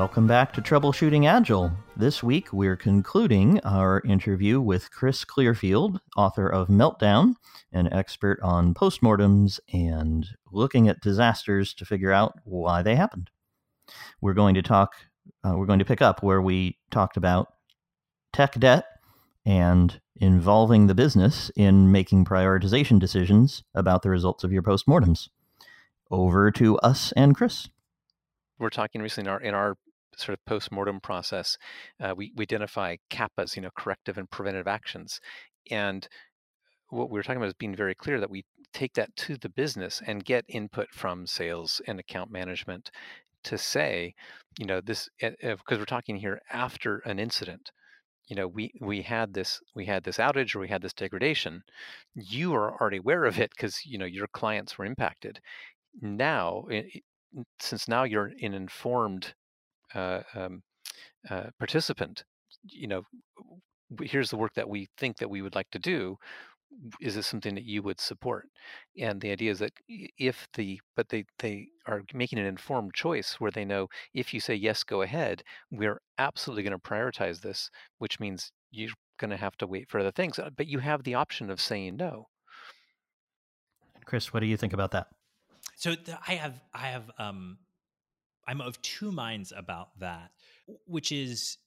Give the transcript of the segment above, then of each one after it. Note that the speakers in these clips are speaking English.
Welcome back to Troubleshooting Agile. This week we're concluding our interview with Chris Clearfield, author of Meltdown, an expert on postmortems and looking at disasters to figure out why they happened. We're going to talk, uh, we're going to pick up where we talked about tech debt and involving the business in making prioritization decisions about the results of your postmortems. Over to us and Chris we're talking recently in our in our sort of post-mortem process uh, we, we identify CAPAs you know corrective and preventative actions. And what we were talking about is being very clear that we take that to the business and get input from sales and account management to say you know this because eh, eh, we're talking here after an incident you know we we had this we had this outage or we had this degradation. You are already aware of it because you know your clients were impacted. Now eh, since now you're an informed um, uh, participant, you know, here's the work that we think that we would like to do. Is this something that you would support? And the idea is that if the, but they, they are making an informed choice where they know if you say yes, go ahead, we're absolutely going to prioritize this, which means you're going to have to wait for other things. Uh, but you have the option of saying no. Chris, what do you think about that? So the, I have I have um I'm of two minds about that, which is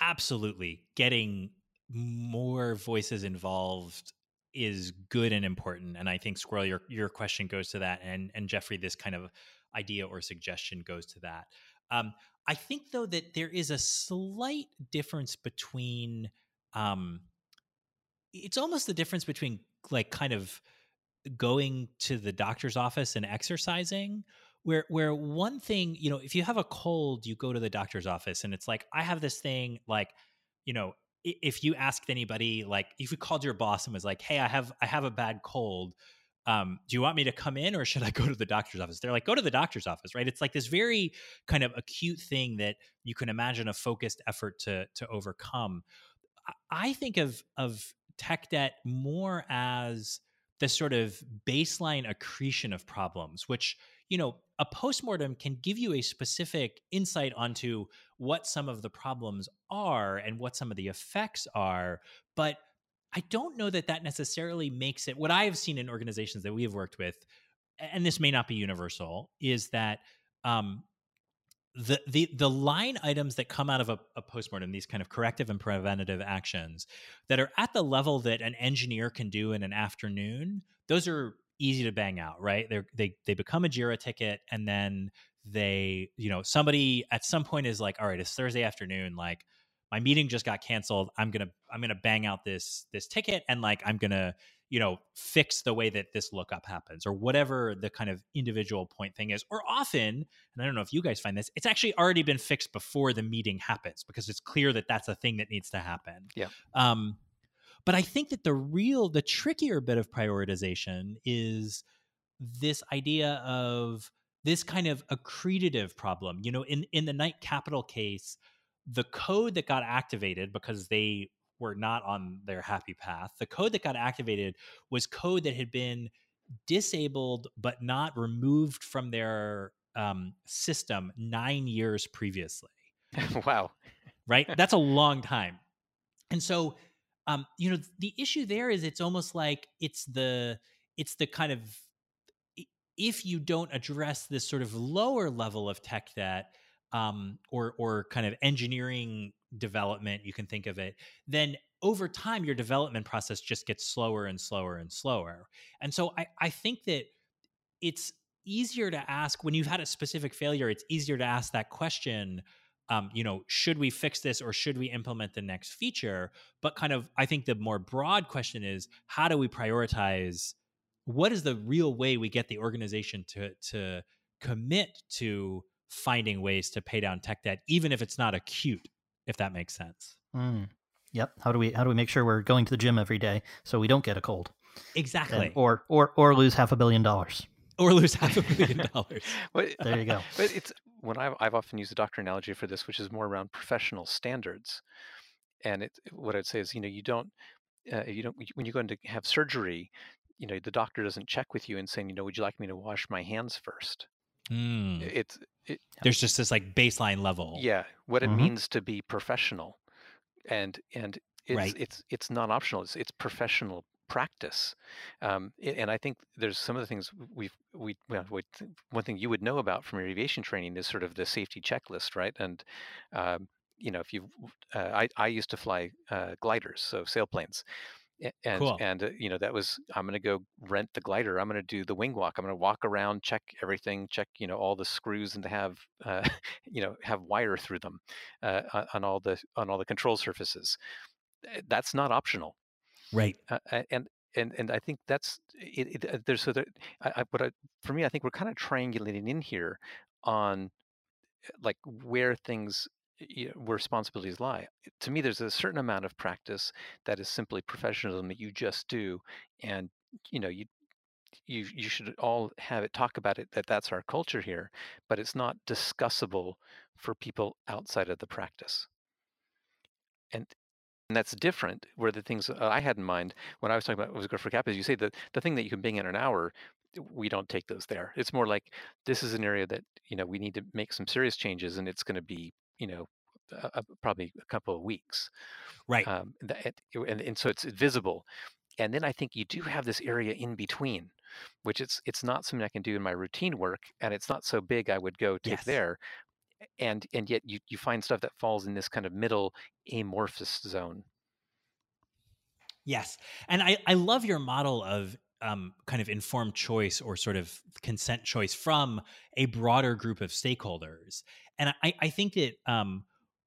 absolutely getting more voices involved is good and important. And I think Squirrel, your your question goes to that, and and Jeffrey, this kind of idea or suggestion goes to that. Um, I think though that there is a slight difference between um, it's almost the difference between like kind of going to the doctor's office and exercising where where one thing you know if you have a cold you go to the doctor's office and it's like i have this thing like you know if you asked anybody like if you called your boss and was like hey i have i have a bad cold um, do you want me to come in or should I go to the doctor's office? They're like, go to the doctor's office, right? It's like this very kind of acute thing that you can imagine a focused effort to to overcome. I think of of tech debt more as this sort of baseline accretion of problems, which, you know, a postmortem can give you a specific insight onto what some of the problems are and what some of the effects are. But I don't know that that necessarily makes it what I have seen in organizations that we have worked with, and this may not be universal, is that um, the the the line items that come out of a, a postmortem, these kind of corrective and preventative actions that are at the level that an engineer can do in an afternoon, those are easy to bang out, right? They they they become a Jira ticket, and then they, you know, somebody at some point is like, all right, it's Thursday afternoon, like my meeting just got canceled. I'm gonna I'm gonna bang out this this ticket, and like I'm gonna you know fix the way that this lookup happens or whatever the kind of individual point thing is or often and i don't know if you guys find this it's actually already been fixed before the meeting happens because it's clear that that's a thing that needs to happen yeah um but i think that the real the trickier bit of prioritization is this idea of this kind of accretive problem you know in in the Knight Capital case the code that got activated because they were not on their happy path. The code that got activated was code that had been disabled but not removed from their um, system nine years previously. wow. Right? That's a long time. And so, um, you know, the issue there is it's almost like it's the it's the kind of if you don't address this sort of lower level of tech debt um, or or kind of engineering development, you can think of it, then over time your development process just gets slower and slower and slower. And so I, I think that it's easier to ask when you've had a specific failure, it's easier to ask that question. Um, you know, should we fix this or should we implement the next feature? But kind of, I think the more broad question is how do we prioritize? What is the real way we get the organization to to commit to finding ways to pay down tech debt, even if it's not acute, if that makes sense. Mm. Yep. How do we how do we make sure we're going to the gym every day so we don't get a cold? Exactly. And, or or or lose half a billion dollars. Or lose half a billion dollars. there you go. But it's when I've I've often used the doctor analogy for this, which is more around professional standards. And it what I'd say is, you know, you don't uh, you don't when you go in to have surgery, you know, the doctor doesn't check with you and saying, you know, would you like me to wash my hands first? Mm. It's it, There's just this like baseline level. yeah, what it Mhm. means to be professional, and and it's Right. it's it's not optional. It's it's professional practice, um, and I think there's some of the things we've we well, we, one thing you would know about from your aviation training is sort of the safety checklist, right? And um, you know, if you uh, I I used to fly uh, gliders, so sailplanes, and Cool. and uh, you know that was i'm going to go rent the glider i'm going to do the wing walk i'm going to walk around check everything check you know all the screws and to have uh, you know have wire through them uh, on- all the on all the control surfaces Uh, that's not optional Right. uh, and and and i think that's it, it uh, there's so that I, I but I, for me i think we're kind of triangulating in here on like where things you know, where responsibilities lie. To me, there's a certain amount of practice that is simply professionalism that you just do, and you know you you you should all have it talk about it that that's our culture here, but it's not discussable for people outside of the practice. And and that's different. Where the things uh, I had in mind when I was talking about was good for cap is you say that the thing that you can bring in an hour, we don't take those there. It's more like this is an area that you know we need to make some serious changes, and it's going to be you know uh, uh, probably a couple of weeks. Right. Um, that, and and so it's visible. And then I think you do have this area in between, which it's it's not something I can do in my routine work, and it's not so big I would go take Yes. there and and yet you you find stuff that falls in this kind of middle amorphous zone. Yes. And I, I love your model of um, kind of informed choice or sort of consent choice from a broader group of stakeholders. And I, I think that um,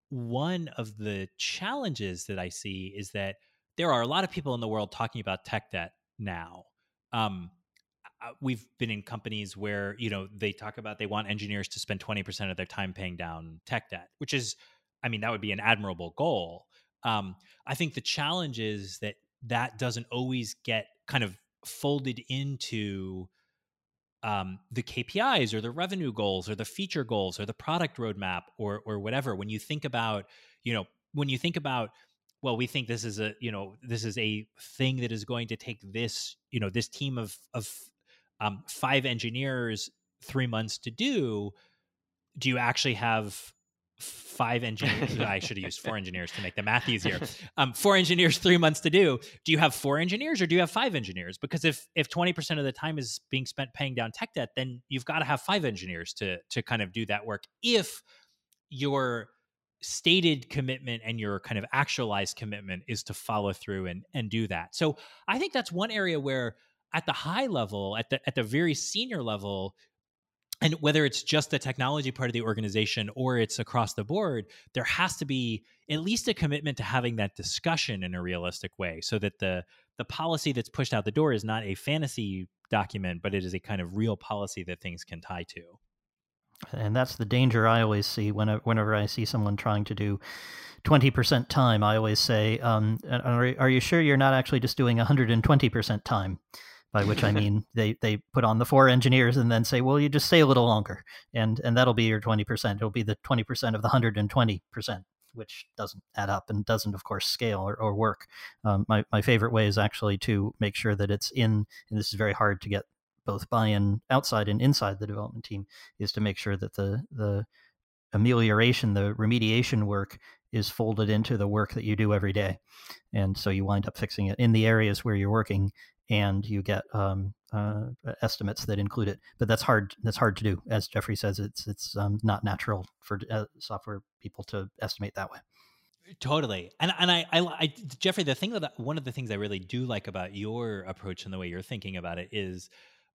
one of the challenges that I see is that there are a lot of people in the world talking about tech debt now. Um, we've been in companies where you know they talk about they want engineers to spend 20% of their time paying down tech debt which is i mean that would be an admirable goal um, i think the challenge is that that doesn't always get kind of folded into um, the KPIs or the revenue goals or the feature goals or the product roadmap or or whatever. When you think about, you know, when you think about, well, we think this is a, you know, this is a thing that is going to take this, you know, this team of of um, five engineers three months to do. Do you actually have five engineers? I should have used four engineers to make the math easier. Um, four engineers, three months to do. Do you have four engineers or do you have five engineers? Because if if twenty percent of the time is being spent paying down tech debt, then you've got to have five engineers to to kind of do that work. If your stated commitment and your kind of actualized commitment is to follow through and and do that. So I think that's one area where at the high level, at the at the very senior level, and whether it's just the technology part of the organization or it's across the board there has to be at least a commitment to having that discussion in a realistic way so that the the policy that's pushed out the door is not a fantasy document but it is a kind of real policy that things can tie to And that's the danger I always see whenever, whenever I see someone trying to do 20% time. I always say, um, are, are you sure you're not actually just doing 120% time? By which I mean they, they put on the four engineers and then say, well, you just stay a little longer, and and that'll be your 20%. It'll be the 20% of the 120%, which doesn't add up and doesn't, of course, scale or, or work. Um, my, my favorite way is actually to make sure that it's in, and this is very hard to get both buy-in outside and inside the development team, is to make sure that the the amelioration, the remediation work is folded into the work that you do every day, and so you wind up fixing it in the areas where you're working, and you get um, uh, estimates that include it. But that's hard. That's hard to do, as Jeffrey says. It's it's um, not natural for uh, software people to estimate that way. Totally, and and I, I, I, Jeffrey, the thing that one of the things I really do like about your approach and the way you're thinking about it is,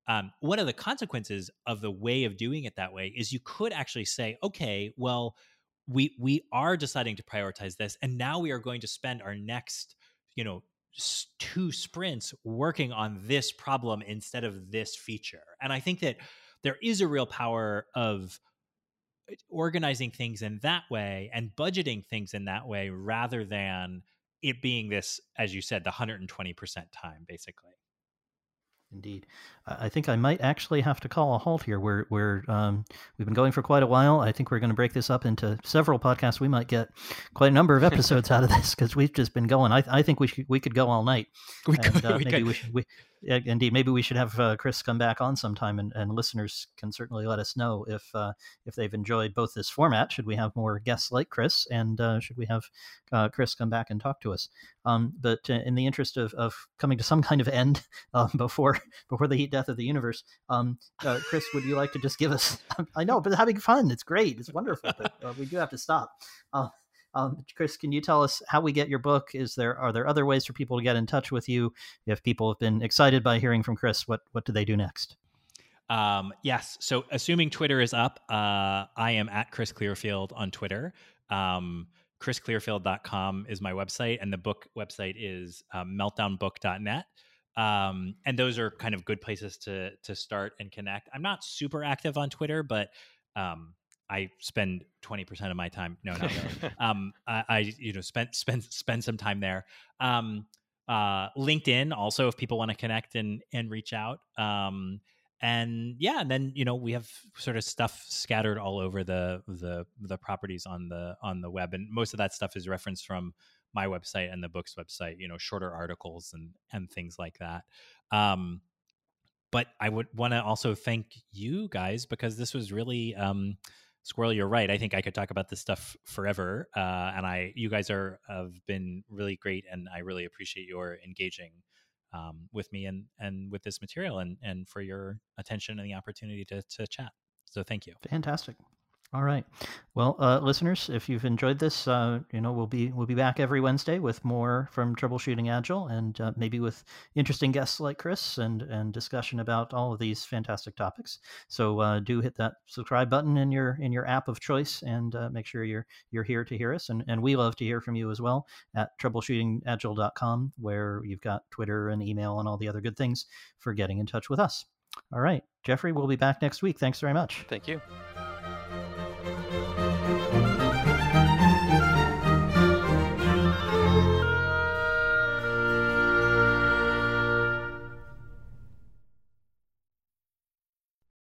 um, one of the consequences of the way of doing it that way is you could actually say, okay, well, we we are deciding to prioritize this, and now we are going to spend our next, you know, two sprints working on this problem instead of this feature, and I think that there is a real power of uh, organizing things in that way and budgeting things in that way rather than it being this as you said the 120% time basically Indeed, I think I might actually have to call a halt here. We're we're um, we've been going for quite a while. I think we're going to break this up into several podcasts. We might get quite a number of episodes out of this because we've just been going. I I think we should we could go all night. we And, could, uh, we maybe could. we should we, yeah, indeed. Maybe we should have uh, Chris come back on sometime, and, and listeners can certainly let us know if uh, if they've enjoyed both this format. Should we have more guests like Chris, and uh, should we have uh, Chris come back and talk to us? Um, but uh, in the interest of, of coming to some kind of end um, before before the heat death of the universe, um, uh, Chris, would you like to just give us? I know, but having fun, it's great, it's wonderful, but we do have to stop. Um, Chris, can you tell us how we get your book? Is there are there other ways for people to get in touch with you? If people have been excited by hearing from Chris, what what do they do next? Um, yes. So, assuming Twitter is up, uh, I am at Chris Clearfield on Twitter. Um, ChrisClearfield.com is my website, and the book website is um, meltdownbook.net. Um, and those are kind of good places to to start and connect. I'm not super active on Twitter, but um, I spend 20% of my time. No, not really. um, I, I, you know, spend, spend, spend some time there. Um, uh, LinkedIn also, if people want to connect and, and reach out. Um, and yeah, and then, you know, we have sort of stuff scattered all over the, the, the properties on the, on the web. And most of that stuff is referenced from my website and the book's website, you know, shorter articles and, and things like that. Um, but I would want to also thank you guys because this was really, um, Squirrel, you're right. I think I could talk about this stuff forever. Uh, and I, you guys are have been really great, and I really appreciate your engaging um, with me and and with this material, and and for your attention and the opportunity to to chat. So thank you. Fantastic. All right. Well, uh, listeners, if you've enjoyed this, uh, you know we'll be we'll be back every Wednesday with more from Troubleshooting Agile, and uh, maybe with interesting guests like Chris and and discussion about all of these fantastic topics. So uh, do hit that subscribe button in your in your app of choice, and uh, make sure you're you're here to hear us. And and we love to hear from you as well at troubleshootingagile.com, where you've got Twitter and email and all the other good things for getting in touch with us. All right, Jeffrey, we'll be back next week. Thanks very much. Thank you.